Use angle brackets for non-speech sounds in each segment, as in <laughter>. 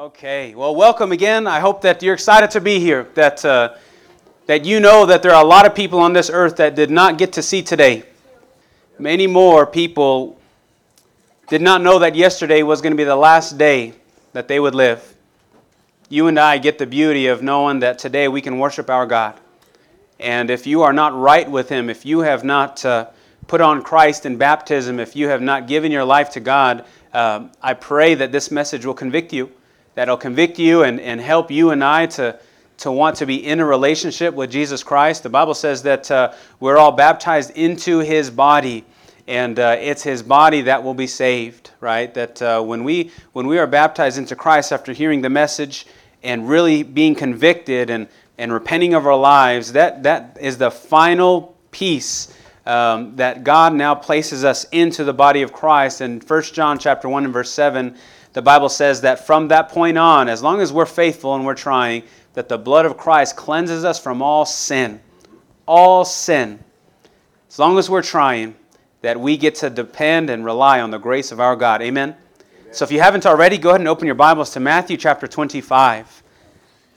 Okay, well, welcome again. I hope that you're excited to be here. That uh, that you know that there are a lot of people on this earth that did not get to see today. Many more people did not know that yesterday was going to be the last day that they would live. You and I get the beauty of knowing that today we can worship our God. And if you are not right with Him, if you have not uh, put on Christ in baptism, if you have not given your life to God, uh, I pray that this message will convict you that'll convict you and, and help you and I to, to want to be in a relationship with Jesus Christ. The Bible says that uh, we're all baptized into his body, and uh, it's his body that will be saved, right? That uh, when, we, when we are baptized into Christ after hearing the message and really being convicted and, and repenting of our lives, that, that is the final piece. Um, that God now places us into the body of Christ. In 1 John chapter 1 and verse 7, the Bible says that from that point on, as long as we're faithful and we're trying, that the blood of Christ cleanses us from all sin. All sin. As long as we're trying, that we get to depend and rely on the grace of our God. Amen? Amen? So if you haven't already, go ahead and open your Bibles to Matthew chapter 25.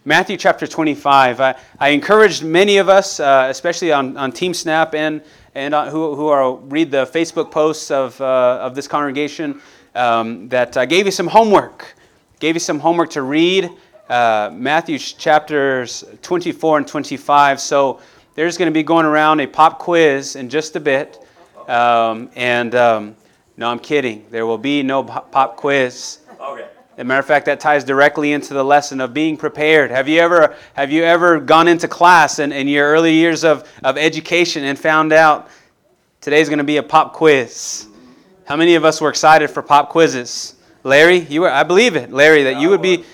Matthew chapter 25. I, I encouraged many of us, uh, especially on, on Team Snap and, and uh, who, who are, read the Facebook posts of, uh, of this congregation, um, that I gave you some homework. Gave you some homework to read uh, Matthew chapters 24 and 25. So there's going to be going around a pop quiz in just a bit. Um, and um, no, I'm kidding. There will be no pop quiz. Okay. As a matter of fact, that ties directly into the lesson of being prepared. Have you ever, have you ever gone into class in, in your early years of, of education and found out today's going to be a pop quiz? How many of us were excited for pop quizzes? Larry, you were, I believe it, Larry, that you would be.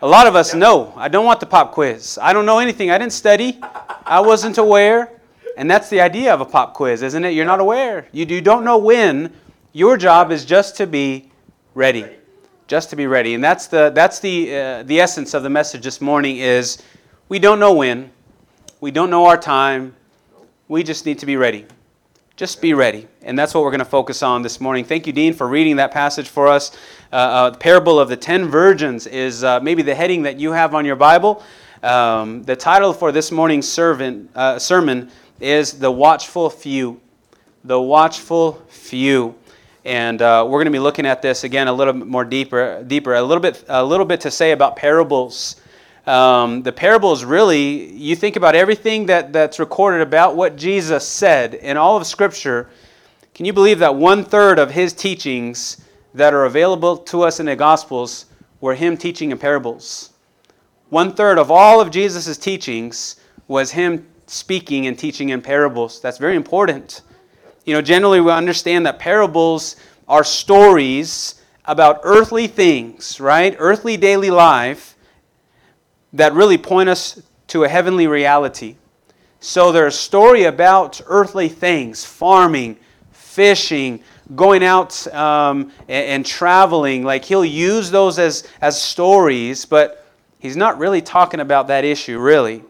A lot of us know. I don't want the pop quiz. I don't know anything. I didn't study. I wasn't aware. And that's the idea of a pop quiz, isn't it? You're not aware. You, you don't know when. Your job is just to be ready. Just to be ready. And that's the, that's the, uh, the essence of the message this morning is we don't know when. We don't know our time. We just need to be ready. Just be ready. And that's what we're going to focus on this morning. Thank you, Dean, for reading that passage for us. Uh, uh, the parable of the ten virgins is uh, maybe the heading that you have on your Bible. Um, the title for this morning's servant, uh, sermon is The Watchful Few. The Watchful Few. And uh, we're going to be looking at this again a little bit more deeper, deeper. A little bit, a little bit to say about parables. Um, the parables really, you think about everything that, that's recorded about what Jesus said in all of Scripture. Can you believe that one third of his teachings that are available to us in the Gospels were him teaching in parables? One third of all of Jesus' teachings was him speaking and teaching in parables. That's very important. You know, generally we understand that parables are stories about earthly things, right? Earthly daily life that really point us to a heavenly reality. So there's a story about earthly things, farming, fishing, going out um, and, and, traveling. Like he'll use those as, as stories, but he's not really talking about that issue, really.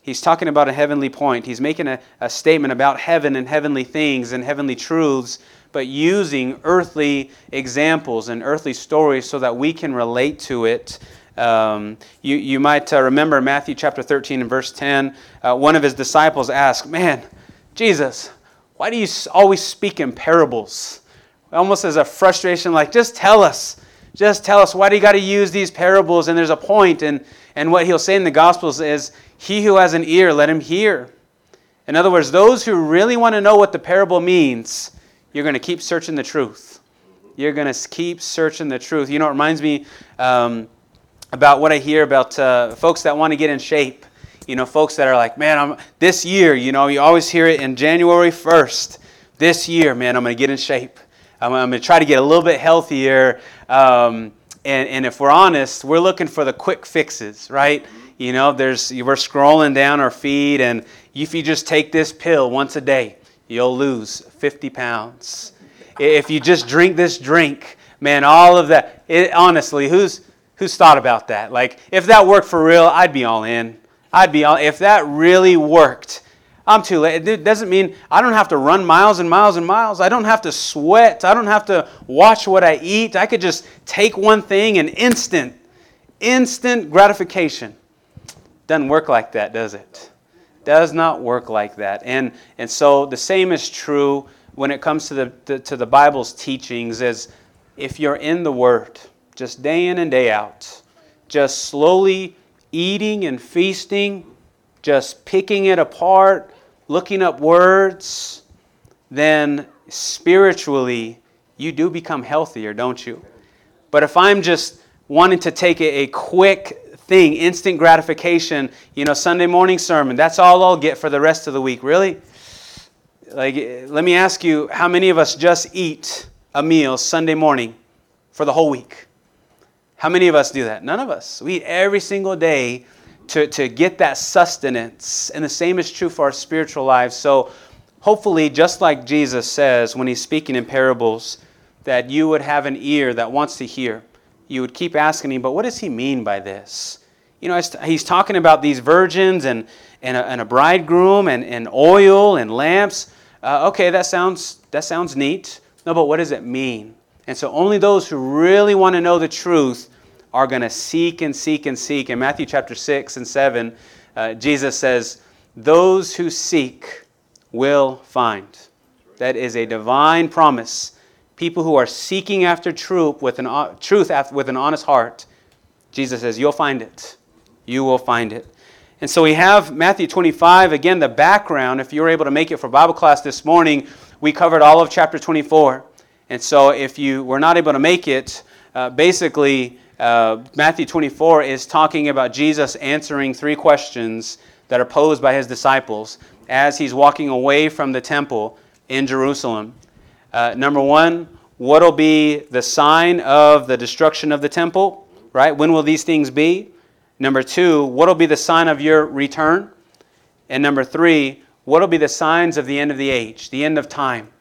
He's talking about a heavenly point. He's making a, a statement about heaven and heavenly things and heavenly truths, but using earthly examples and earthly stories so that we can relate to it um, you, you might uh, remember Matthew chapter 13 and verse 10. Uh, one of his disciples asked, Man, Jesus, why do you always speak in parables? Almost as a frustration, like, just tell us. Just tell us. Why do you got to use these parables? And there's a point, and, and what he'll say in the Gospels is, He who has an ear, let him hear. In other words, those who really want to know what the parable means, you're going to keep searching the truth. You're going to keep searching the truth. You know, it reminds me. Um, about what I hear about uh, folks that want to get in shape. You know, folks that are like, man, I'm this year. You know, you always hear it in January 1st. This year, man, I'm going to get in shape. I'm, I'm going to try to get a little bit healthier. Um, and, and if we're honest, we're looking for the quick fixes, right? You know, there's we're scrolling down our feed, and if you just take this pill once a day, you'll lose 50 pounds. If you just drink this drink, man, all of that. It, honestly, who's Who's thought about that? Like, if that worked for real, I'd be all in. I'd be all, if that really worked. I'm too late. It doesn't mean I don't have to run miles and miles and miles. I don't have to sweat. I don't have to watch what I eat. I could just take one thing and instant, instant gratification. Doesn't work like that, does it? Does not work like that. And, and so the same is true when it comes to the, to, to the Bible's teachings as if you're in the Word, just day in and day out, just slowly eating and feasting, just picking it apart, looking up words, then spiritually you do become healthier, don't you? But if I'm just wanting to take a, quick thing, instant gratification, you know, Sunday morning sermon, that's all I'll get for the rest of the week. Really? Like, let me ask you, how many of us just eat a meal Sunday morning for the whole week? How many of us do that? None of us. We eat every single day to, to get that sustenance. And the same is true for our spiritual lives. So, hopefully, just like Jesus says when he's speaking in parables, that you would have an ear that wants to hear. You would keep asking him, but what does he mean by this? You know, he's talking about these virgins and, and, a, and a bridegroom and, and oil and lamps. Uh, okay, that sounds, that sounds neat. No, but what does it mean? And so only those who really want to know the truth are going to seek and seek and seek. In Matthew chapter 6 and 7, uh, Jesus says, Those who seek will find. That is a divine promise. People who are seeking after truth with an, uh, truth with an honest heart, Jesus says, You'll find it. You will find it. And so we have Matthew 25, again, the background. If you were able to make it for Bible class this morning, we covered all of chapter 24. And so if you were not able to make it, uh, basically, uh, Matthew 24 is talking about Jesus answering three questions that are posed by his disciples as he's walking away from the temple in Jerusalem. Uh, number one, what will be the sign of the destruction of the temple? Right? When will these things be? Number two, what will be the sign of your return? And number three, what will be the signs of the end of the age, the end of time?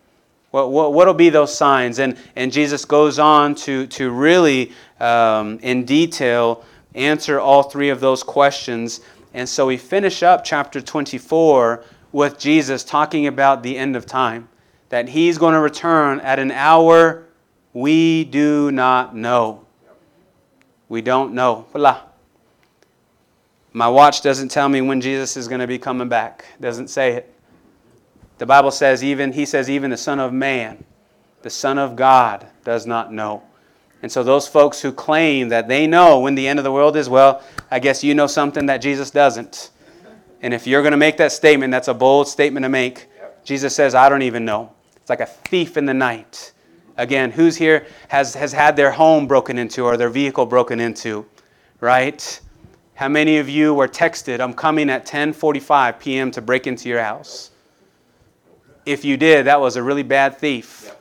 What what will be those signs? And, and Jesus goes on to, to really, um, in detail, answer all three of those questions. And so we finish up chapter 24 with Jesus talking about the end of time, that he's going to return at an hour we do not know. We don't know. Voila. My watch doesn't tell me when Jesus is going to be coming back. Doesn't say it. The Bible says even he says even the son of man, the son of God does not know. And so those folks who claim that they know when the end of the world is, well, I guess you know something that Jesus doesn't. And if you're going to make that statement, that's a bold statement to make. Jesus says, I don't even know. It's like a thief in the night. Again, who's here has, has had their home broken into or their vehicle broken into, right? How many of you were texted, I'm coming at 10:45 p.m. to break into your house? If you did, that was a really bad thief.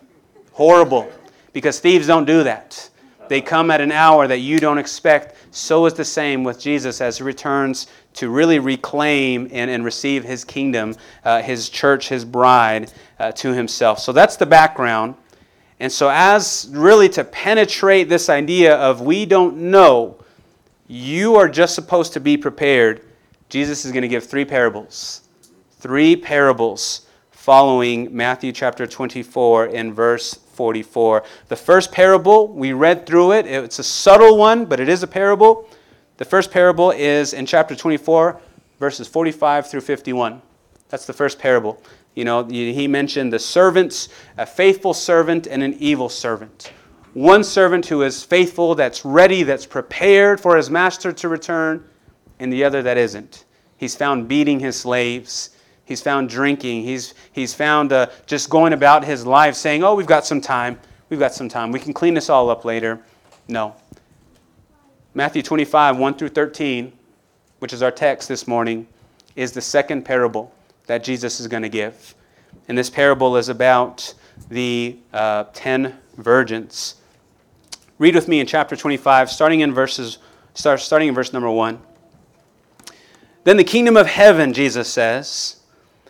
Horrible. Because thieves don't do that. They come at an hour that you don't expect. So is the same with Jesus as he returns to really reclaim and, and receive his kingdom, uh, his church, his bride uh, to himself. So that's the background. And so, as really to penetrate this idea of we don't know you are just supposed to be prepared. Jesus is going to give three parables. Three parables following Matthew chapter 24 in verse 44. The first parable, we read through it. It's a subtle one, but it is a parable. The first parable is in chapter 24, verses 45 through 51. That's the first parable. You know, he mentioned the servants, a faithful servant and an evil servant. One servant who is faithful, that's ready, that's prepared for his master to return, and the other that isn't. He's found beating his slaves. He's found drinking. He's, he's found uh, just going about his life saying, Oh, we've got some time. We've got some time. We can clean this all up later. No. Matthew 25, 1 through 13, which is our text this morning, is the second parable that Jesus is going to give. And this parable is about the uh, ten virgins. Read with me in chapter 25, starting in verses start, starting in verse number 1. Then the kingdom of heaven, Jesus says,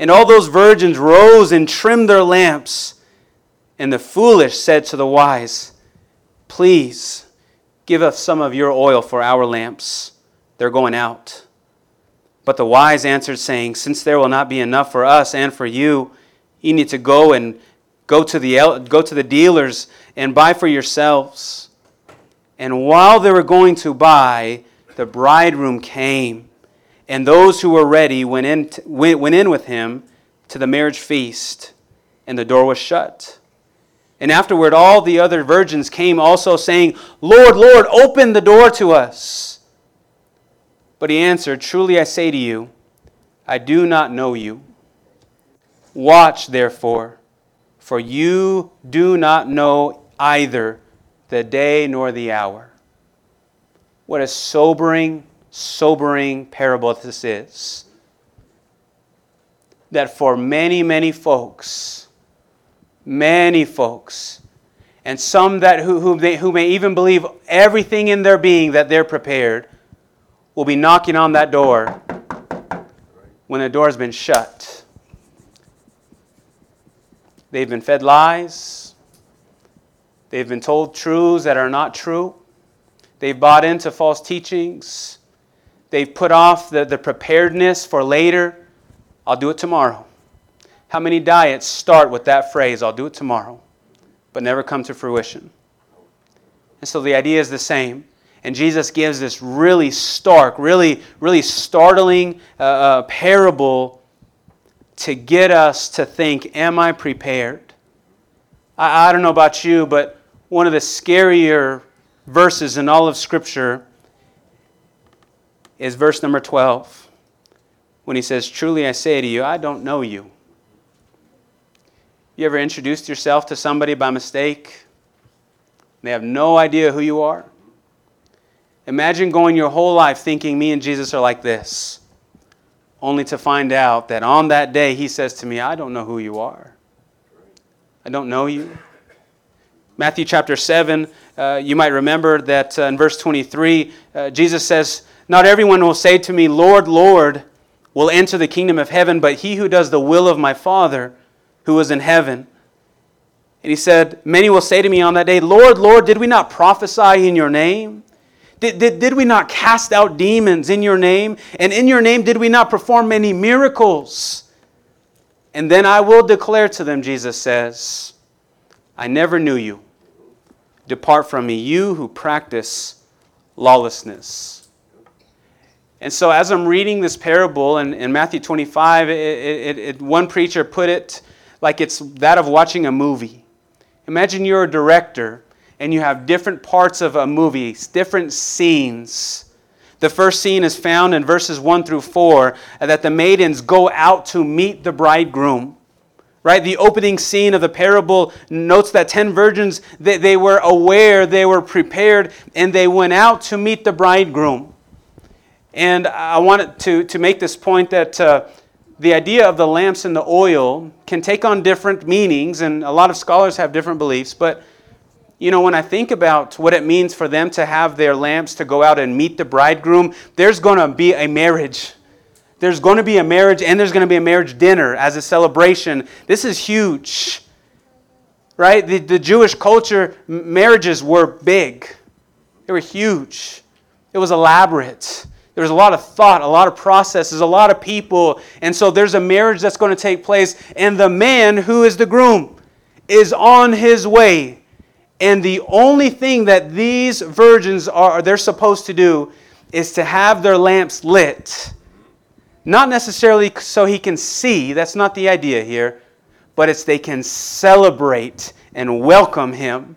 And all those virgins rose and trimmed their lamps. And the foolish said to the wise, Please give us some of your oil for our lamps. They're going out. But the wise answered, saying, Since there will not be enough for us and for you, you need to go and go to the, go to the dealers and buy for yourselves. And while they were going to buy, the bridegroom came, and those who were ready went in, went, went in with him to the marriage feast, and the door was shut. And afterward, all the other virgins came also, saying, Lord, Lord, open the door to us. But he answered, Truly I say to you, I do not know you. Watch, therefore, for you do not know either the day nor the hour. What a sobering, sobering parable this is. That for many, many folks, many folks, and some that who, who, they, who may even believe everything in their being that they're prepared, will be knocking on that door when the door has been shut. They've been fed lies. They've been told truths that are not true. They've bought into false teachings. They've put off the, the preparedness for later. I'll do it tomorrow. How many diets start with that phrase, I'll do it tomorrow, but never come to fruition? And so the idea is the same. And Jesus gives this really stark, really, really startling uh, uh, parable to get us to think, Am I prepared? I, I don't know about you, but one of the scarier verses in all of Scripture is verse number 12 when he says, Truly I say to you, I don't know you. You ever introduced yourself to somebody by mistake? They have no idea who you are. Imagine going your whole life thinking me and Jesus are like this, only to find out that on that day he says to me, I don't know who you are. I don't know you. Matthew chapter 7, uh, you might remember that uh, in verse 23, uh, Jesus says, Not everyone will say to me, Lord, Lord, will enter the kingdom of heaven, but he who does the will of my Father who is in heaven. And he said, Many will say to me on that day, Lord, Lord, did we not prophesy in your name? Did, did, did we not cast out demons in your name? And in your name did we not perform many miracles? And then I will declare to them, Jesus says, I never knew you. Depart from me, you who practice lawlessness. And so, as I'm reading this parable in, in Matthew 25, it, it, it, one preacher put it like it's that of watching a movie. Imagine you're a director and you have different parts of a movie, different scenes. The first scene is found in verses 1 through 4 uh, that the maidens go out to meet the bridegroom right the opening scene of the parable notes that 10 virgins they, they were aware they were prepared and they went out to meet the bridegroom and i wanted to, to make this point that uh, the idea of the lamps and the oil can take on different meanings and a lot of scholars have different beliefs but you know when i think about what it means for them to have their lamps to go out and meet the bridegroom there's going to be a marriage there's going to be a marriage and there's going to be a marriage dinner as a celebration. This is huge. Right? The, the Jewish culture, marriages were big, they were huge, it was elaborate. There was a lot of thought, a lot of processes, a lot of people. And so there's a marriage that's going to take place, and the man who is the groom is on his way. And the only thing that these virgins are they're supposed to do is to have their lamps lit not necessarily so he can see, that's not the idea here, but it's they can celebrate and welcome him.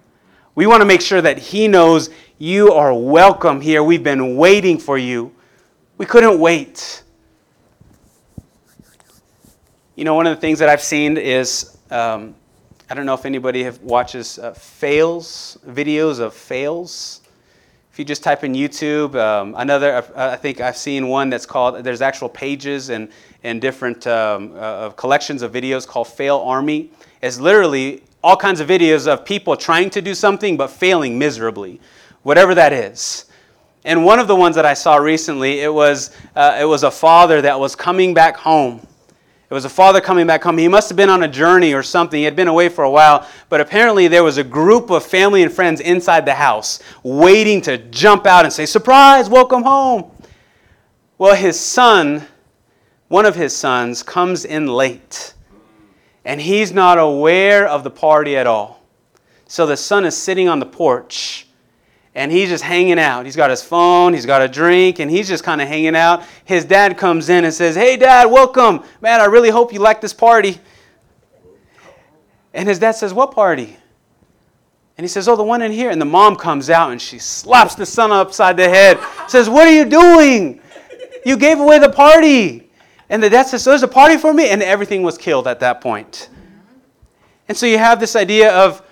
We want to make sure that he knows you are welcome here. We've been waiting for you. We couldn't wait. You know, one of the things that I've seen is um, I don't know if anybody have, watches uh, fails, videos of fails. If you just type in YouTube, um, another, uh, I think I've seen one that's called, there's actual pages and, and different um, uh, collections of videos called Fail Army. It's literally all kinds of videos of people trying to do something but failing miserably. whatever that is. And one of the ones that I saw recently, it was, uh, it was a father that was coming back home. It was a father coming back home. He must have been on a journey or something. He had been away for a while, but apparently there was a group of family and friends inside the house waiting to jump out and say, Surprise, welcome home. Well, his son, one of his sons, comes in late, and he's not aware of the party at all. So the son is sitting on the porch and he's just hanging out. He's got his phone, he's got a drink, and he's just kind of hanging out. His dad comes in and says, Hey, dad, welcome. Man, I really hope you like this party. And his dad says, What party? And he says, Oh, the one in here. And the mom comes out and she slaps the son upside the head, <laughs> says, What are you doing? You gave away the party. And the dad says, So there's a party for me? And everything was killed at that point. And so you have this idea of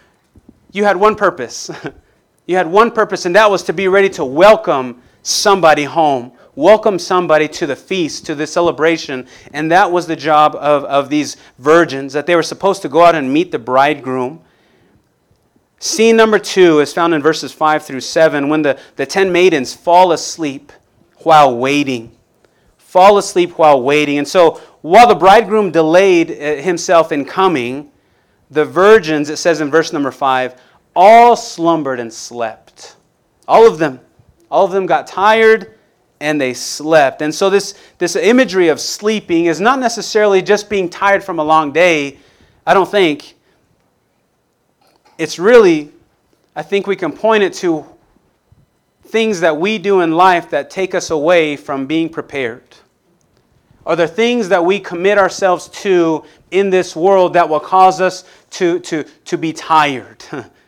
you had one purpose. <laughs> You had one purpose, and that was to be ready to welcome somebody home, welcome somebody to the feast, to the celebration. And that was the job of, of these virgins, that they were supposed to go out and meet the bridegroom. Scene number two is found in verses 5 through 7 when the, the ten maidens fall asleep while waiting. Fall asleep while waiting. And so while the bridegroom delayed uh, himself in coming, the virgins, it says in verse number 5, all slumbered and slept. All of them. All of them got tired and they slept. And so, this, this imagery of sleeping is not necessarily just being tired from a long day. I don't think. It's really, I think we can point it to things that we do in life that take us away from being prepared. Are there things that we commit ourselves to in this world that will cause us to, to, to be tired? <laughs>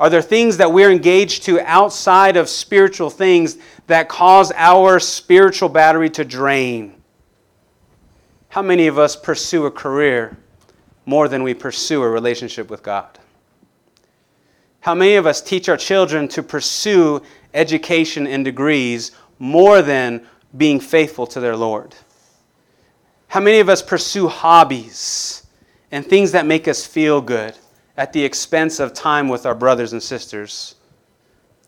Are there things that we're engaged to outside of spiritual things that cause our spiritual battery to drain? How many of us pursue a career more than we pursue a relationship with God? How many of us teach our children to pursue education and degrees more than being faithful to their Lord? How many of us pursue hobbies and things that make us feel good? At the expense of time with our brothers and sisters.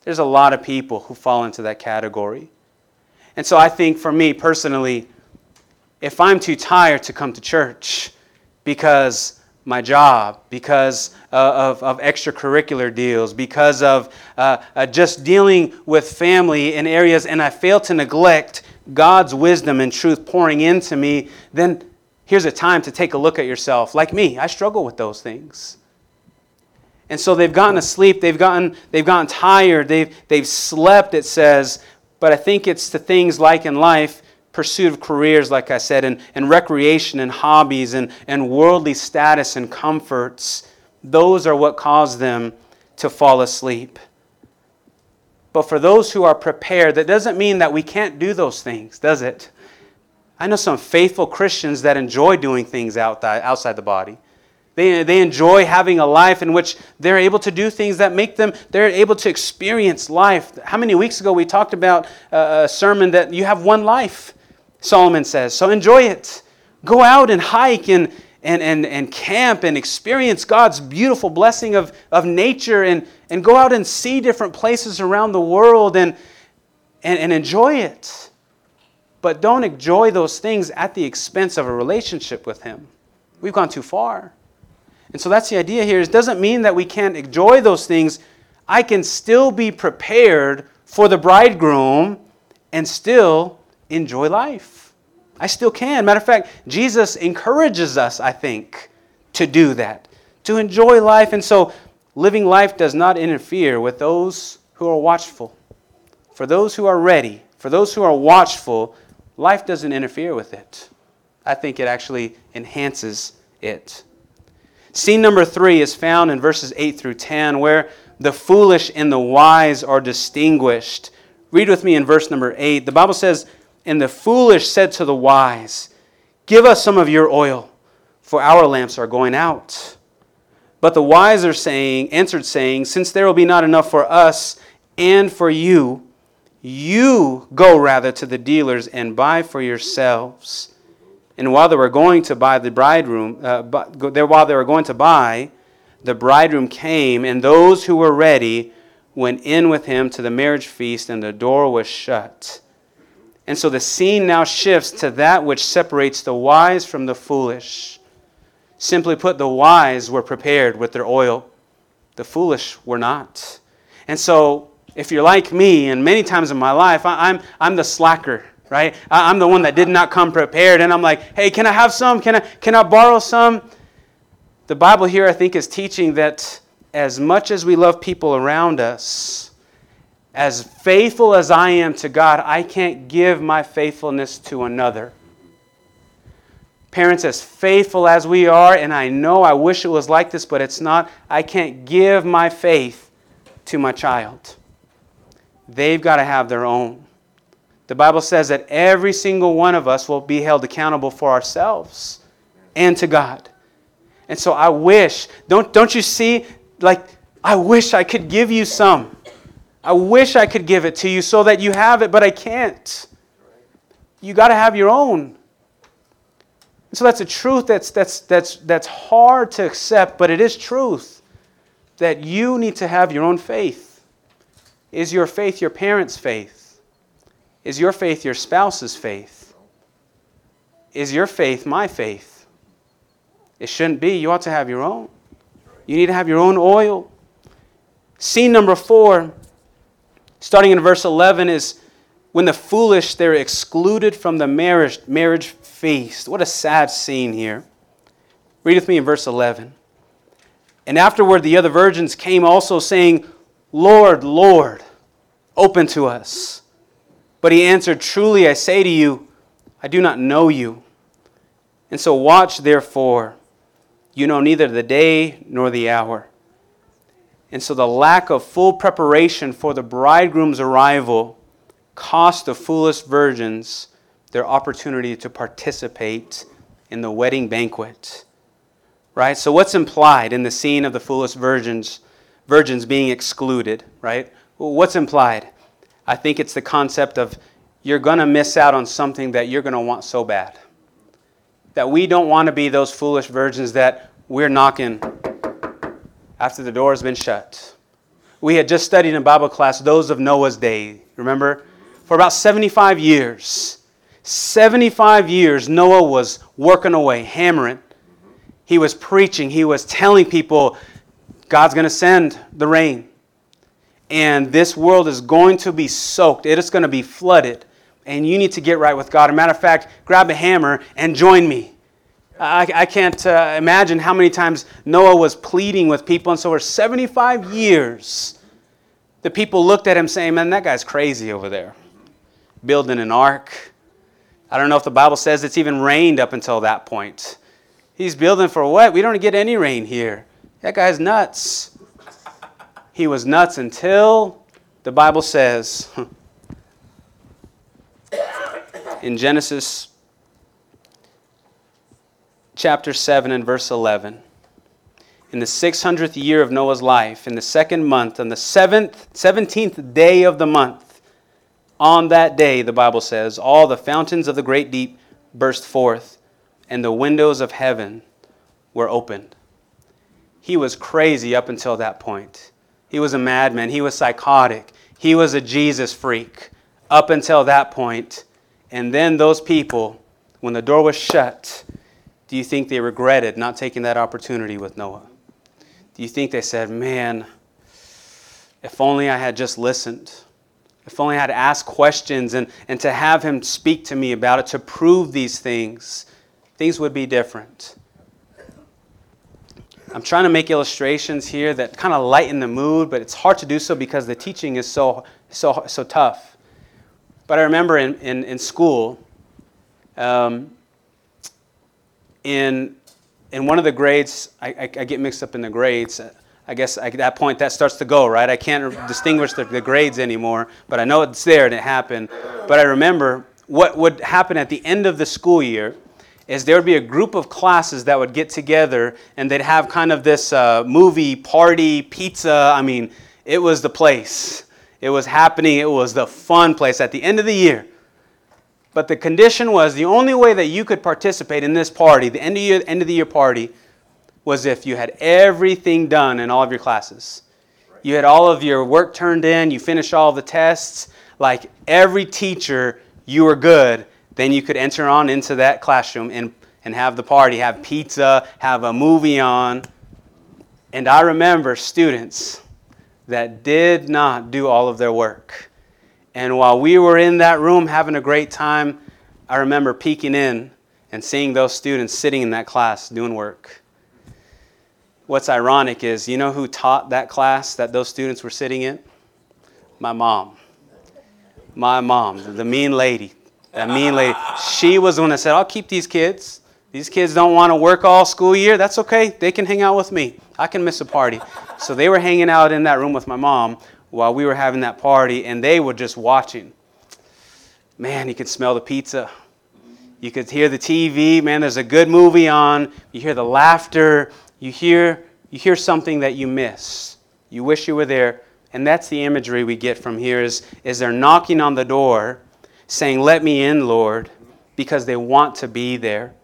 There's a lot of people who fall into that category. And so I think for me personally, if I'm too tired to come to church because my job, because uh, of, of extracurricular deals, because of uh, uh, just dealing with family in areas, and I fail to neglect God's wisdom and truth pouring into me, then here's a time to take a look at yourself. Like me, I struggle with those things. And so they've gotten asleep, they've gotten, they've gotten tired, they've, they've slept, it says. But I think it's the things like in life, pursuit of careers, like I said, and, and recreation and hobbies and, and worldly status and comforts. Those are what cause them to fall asleep. But for those who are prepared, that doesn't mean that we can't do those things, does it? I know some faithful Christians that enjoy doing things outside the body. They, they enjoy having a life in which they're able to do things that make them, they're able to experience life. How many weeks ago we talked about uh, a sermon that you have one life, Solomon says. So enjoy it. Go out and hike and, and, and, and camp and experience God's beautiful blessing of, of nature and, and go out and see different places around the world and, and, and enjoy it. But don't enjoy those things at the expense of a relationship with Him. We've gone too far. And so that's the idea here. It doesn't mean that we can't enjoy those things. I can still be prepared for the bridegroom and still enjoy life. I still can. Matter of fact, Jesus encourages us, I think, to do that, to enjoy life. And so living life does not interfere with those who are watchful. For those who are ready, for those who are watchful, life doesn't interfere with it. I think it actually enhances it. Scene number three is found in verses 8 through 10, where the foolish and the wise are distinguished. Read with me in verse number 8. The Bible says, And the foolish said to the wise, Give us some of your oil, for our lamps are going out. But the wise are saying, answered, saying, Since there will be not enough for us and for you, you go rather to the dealers and buy for yourselves. And while they were going to buy the bridegroom, uh, while they were going to buy, the bridegroom came, and those who were ready went in with him to the marriage feast, and the door was shut. And so the scene now shifts to that which separates the wise from the foolish. Simply put, the wise were prepared with their oil, the foolish were not. And so, if you're like me, and many times in my life, I'm, I'm the slacker, right? I'm the one that did not come prepared, and I'm like, hey, can I have some? Can I, can I borrow some? The Bible here, I think, is teaching that as much as we love people around us, as faithful as I am to God, I can't give my faithfulness to another. Parents, as faithful as we are, and I know I wish it was like this, but it's not, I can't give my faith to my child. They've got to have their own. The Bible says that every single one of us will be held accountable for ourselves and to God. And so I wish, don't, don't you see like, I wish I could give you some. I wish I could give it to you so that you have it, but I can't. You got to have your own. And so that's a truth that's, that's, that's, that's hard to accept, but it is truth that you need to have your own faith. Is your faith your parents' faith? Is your faith your spouse's faith? Is your faith my faith? It shouldn't be. You ought to have your own. You need to have your own oil. Scene number four, starting in verse 11, is when the foolish they're excluded from the marriage, marriage feast. What a sad scene here. Read with me in verse 11. And afterward, the other virgins came also, saying, Lord, Lord, open to us. But he answered, Truly I say to you, I do not know you. And so watch therefore you know neither the day nor the hour. And so the lack of full preparation for the bridegroom's arrival cost the foolish virgins their opportunity to participate in the wedding banquet. Right? So what's implied in the scene of the foolish virgins virgins being excluded, right? What's implied? I think it's the concept of you're going to miss out on something that you're going to want so bad that we don't want to be those foolish virgins that we're knocking after the door has been shut. We had just studied in Bible class those of Noah's day, remember? For about 75 years. 75 years, Noah was working away, hammering. He was preaching, he was telling people God's going to send the rain. And this world is going to be soaked, it is going to be flooded and you need to get right with God. As a matter of fact, grab a hammer and join me. I, I can't uh, imagine how many times Noah was pleading with people. And so for 75 years, the people looked at him saying, Man, that guy's crazy over there, building an ark. I don't know if the Bible says it's even rained up until that point. He's building for what? We don't get any rain here. That guy's nuts. He was nuts until the Bible says, <laughs> in Genesis chapter 7 and verse 11. In the 600th year of Noah's life, in the second month, on the seventh, 17th day of the month, on that day, the Bible says, all the fountains of the great deep burst forth, and the windows of heaven were opened. He was crazy up until that point. He was a madman. He was psychotic. He was a Jesus freak up until that point. And then those people, when the door was shut, do you think they regretted not taking that opportunity with Noah? Do you think they said, man, if only I had just listened? If only I had asked questions and, and to have him speak to me about it, to prove these things, things would be different. I'm trying to make illustrations here that kind of lighten the mood, but it's hard to do so because the teaching is so, so, so tough. But I remember in, in, in school, um, in, in one of the grades, I, I, I, get mixed up in the grades. I guess at that point that starts to go, right? I can't distinguish the, the grades anymore, but I know it's there and it happened. But I remember what would happen at the end of the school year is there would be a group of classes that would get together and they'd have kind of this uh, movie party pizza. I mean, it was the place. It was happening. It was the fun place at the end of the year. But the condition was the only way that you could participate in this party, the end of, year, end of the year party, was if you had everything done in all of your classes. You had all of your work turned in, you finished all the tests. Like every teacher, you were good. Then you could enter on into that classroom and, and have the party, have pizza, have a movie on. And I remember students that did not do all of their work. And while we were in that room having a great time, I remember peeking in and seeing those students sitting in that class doing work. What's ironic is, you know who taught that class that those students were sitting in? My mom. My mom, the mean lady. That mean lady. She was the one that said, I'll keep these kids. These kids don't want to work all school year. That's okay. They can hang out with me. I can miss a party. So they were hanging out in that room with my mom while we were having that party, and they were just watching. Man, you could smell the pizza. You could hear the TV. Man, there's a good movie on. You hear the laughter. You hear, you hear something that you miss. You wish you were there. And that's the imagery we get from here is, is they're knocking on the door saying, Let me in, Lord, because they want to be there.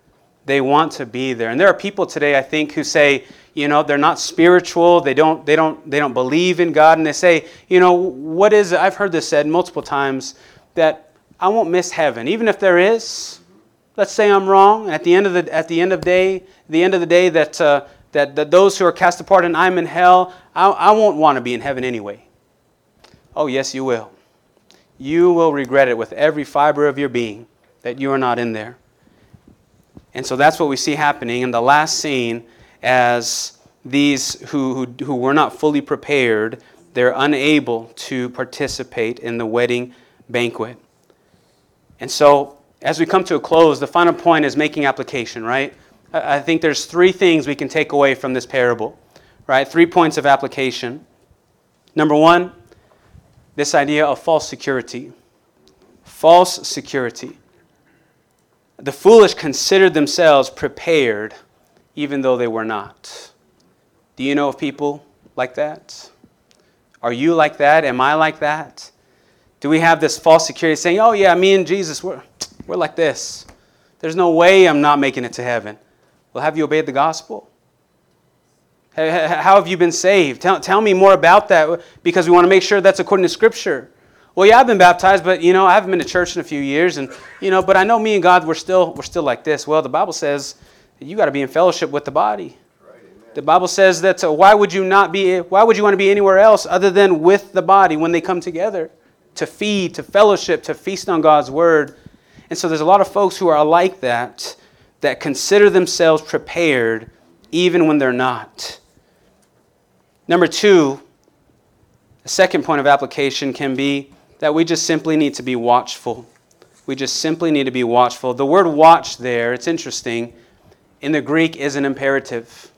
They want to be there. And there are people today, I think, who say, you know, they're not spiritual, they don't, they don't, they don't believe in God, and they say, you know, what is it? I've heard this said multiple times that I won't miss heaven. Even if there is, let's say I'm wrong, at the end of the at the end of day, the end of the day that uh, that, that those who are cast apart and I'm in hell, I, I won't want to be in heaven anyway. Oh, yes, you will. You will regret it with every fiber of your being that you are not in there. And so that's what we see happening in the last scene as these who, who, who were not fully prepared, they're unable to participate in the wedding banquet. And so, as we come to a close, the final point is making application, right? I think there's three things we can take away from this parable, right? Three points of application. Number one, this idea of false security. False security. The foolish considered themselves prepared even though they were not. Do you know of people like that? Are you like that? Am I like that? Do we have this false security saying, oh, yeah, me and Jesus, we're, we're like this? There's no way I'm not making it to heaven. Well, have you obeyed the gospel? How have you been saved? Tell, tell me more about that because we want to make sure that's according to Scripture. Well, yeah, I've been baptized, but you know, I haven't been to church in a few years, and you know, but I know me and God, we're still we're still like this. Well, the Bible says you got to be in fellowship with the body. the Bible says that uh, why would you not be? Why would you want to be anywhere else other than with the body when they come together to feed, to fellowship, to feast on God's word? And so there's a lot of folks who are like that, that consider themselves prepared even when they're not. Number two, a second point of application can be that we just simply need to be watchful. We just simply need to be watchful. The word watch there, it's interesting, in the Greek is an imperative.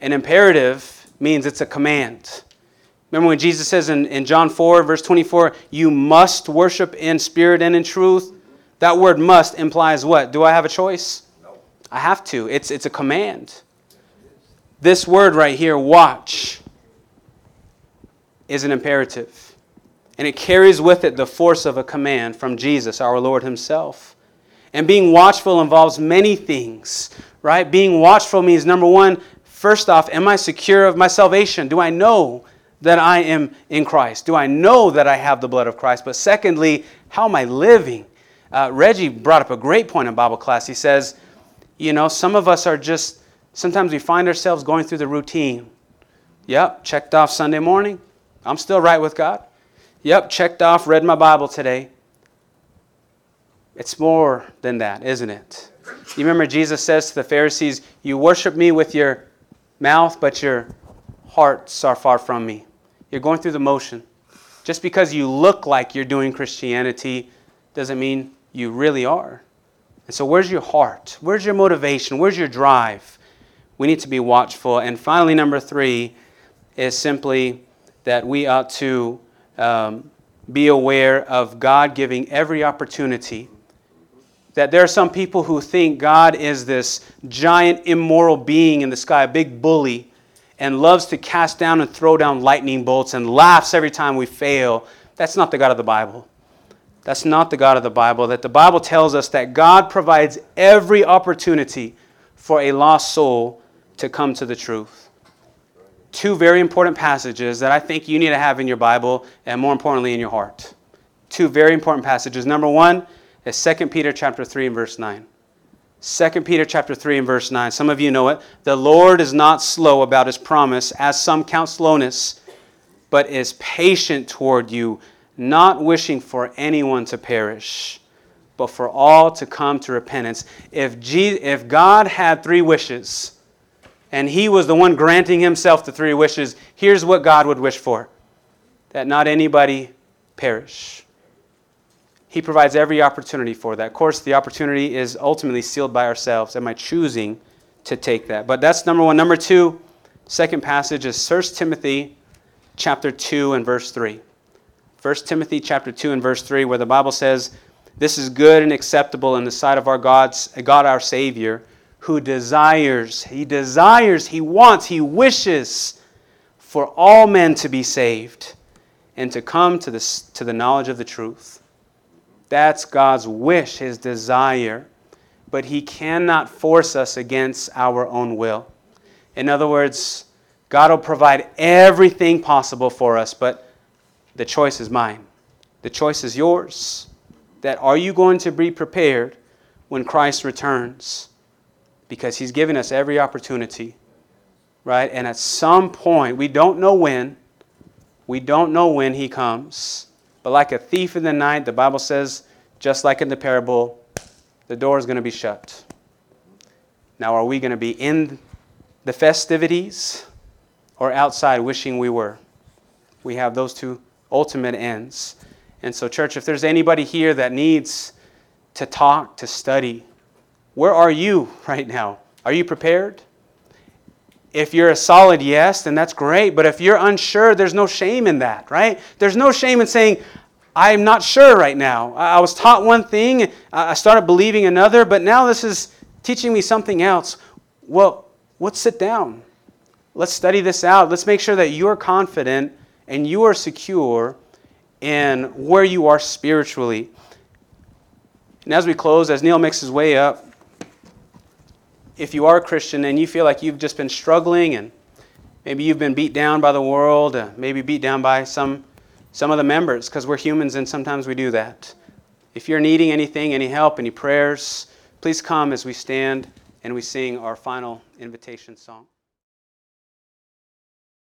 An imperative means it's a command. Remember when Jesus says in, in John 4, verse 24, you must worship in spirit and in truth? That word must implies what? Do I have a choice? No. I have to. It's, it's a command. This word right here, watch, is an imperative. And it carries with it the force of a command from Jesus, our Lord Himself. And being watchful involves many things, right? Being watchful means number one, first off, am I secure of my salvation? Do I know that I am in Christ? Do I know that I have the blood of Christ? But secondly, how am I living? Uh, Reggie brought up a great point in Bible class. He says, you know, some of us are just, sometimes we find ourselves going through the routine. Yep, checked off Sunday morning. I'm still right with God. Yep, checked off, read my Bible today. It's more than that, isn't it? You remember Jesus says to the Pharisees, You worship me with your mouth, but your hearts are far from me. You're going through the motion. Just because you look like you're doing Christianity doesn't mean you really are. And so, where's your heart? Where's your motivation? Where's your drive? We need to be watchful. And finally, number three is simply that we ought to um, be aware of God giving every opportunity. That there are some people who think God is this giant immoral being in the sky, a big bully, and loves to cast down and throw down lightning bolts and laughs every time we fail. That's not the God of the Bible. That's not the God of the Bible. That the Bible tells us that God provides every opportunity for a lost soul to come to the truth two very important passages that I think you need to have in your Bible and more importantly in your heart. Two very important passages. Number one is 2 Peter chapter 3 and verse 9. 2 Peter chapter 3 and verse 9. Some of you know it. The Lord is not slow about his promise, as some count slowness, but is patient toward you, not wishing for anyone to perish, but for all to come to repentance. If, if God had three wishes, and he was the one granting himself the three wishes, here's what God would wish for that not anybody perish. He provides every opportunity for that. Of course, the opportunity is ultimately sealed by ourselves. Am I choosing to take that? But that's number one. Number two, second passage is 1 Timothy chapter 2 and verse 3. 1 Timothy chapter 2 and verse 3, where the Bible says, This is good and acceptable in the sight of our God's, God our Savior who desires, he desires, he wants, he wishes for all men to be saved and to come to the, to the knowledge of the truth. That's God's wish, his desire. But he cannot force us against our own will. In other words, God will provide everything possible for us, but the choice is mine. The choice is yours. That are you going to be prepared when Christ returns? Because He's given us every opportunity, right? And at some point, we don't know when, we don't know when He comes, but like a thief in the night, the Bible says, just like in the parable, the door is going to be shut. Now, are we going to be in the festivities or outside wishing we were? We have those two ultimate ends. And so, church, if there's anybody here that needs to talk, to study, where are you <laughs> right now? Are you prepared? If you're a solid yes, then that's great. But if you're unsure, there's no shame in that, right? There's no shame in saying, I'm not sure right now. I was taught one thing, I started believing another, but now this is teaching me something else. Well, let's sit down. Let's study this out. Let's make sure that you're confident and you are secure in where you are spiritually. And as we close, as Neil makes his way up, if you are a Christian and you feel like you've just been struggling and maybe you've been beat down by the world, uh, maybe beat down by some, some of the members, because we're humans and sometimes we do that. If you're needing anything, any help, any prayers, please come as we stand and we sing our final invitation song.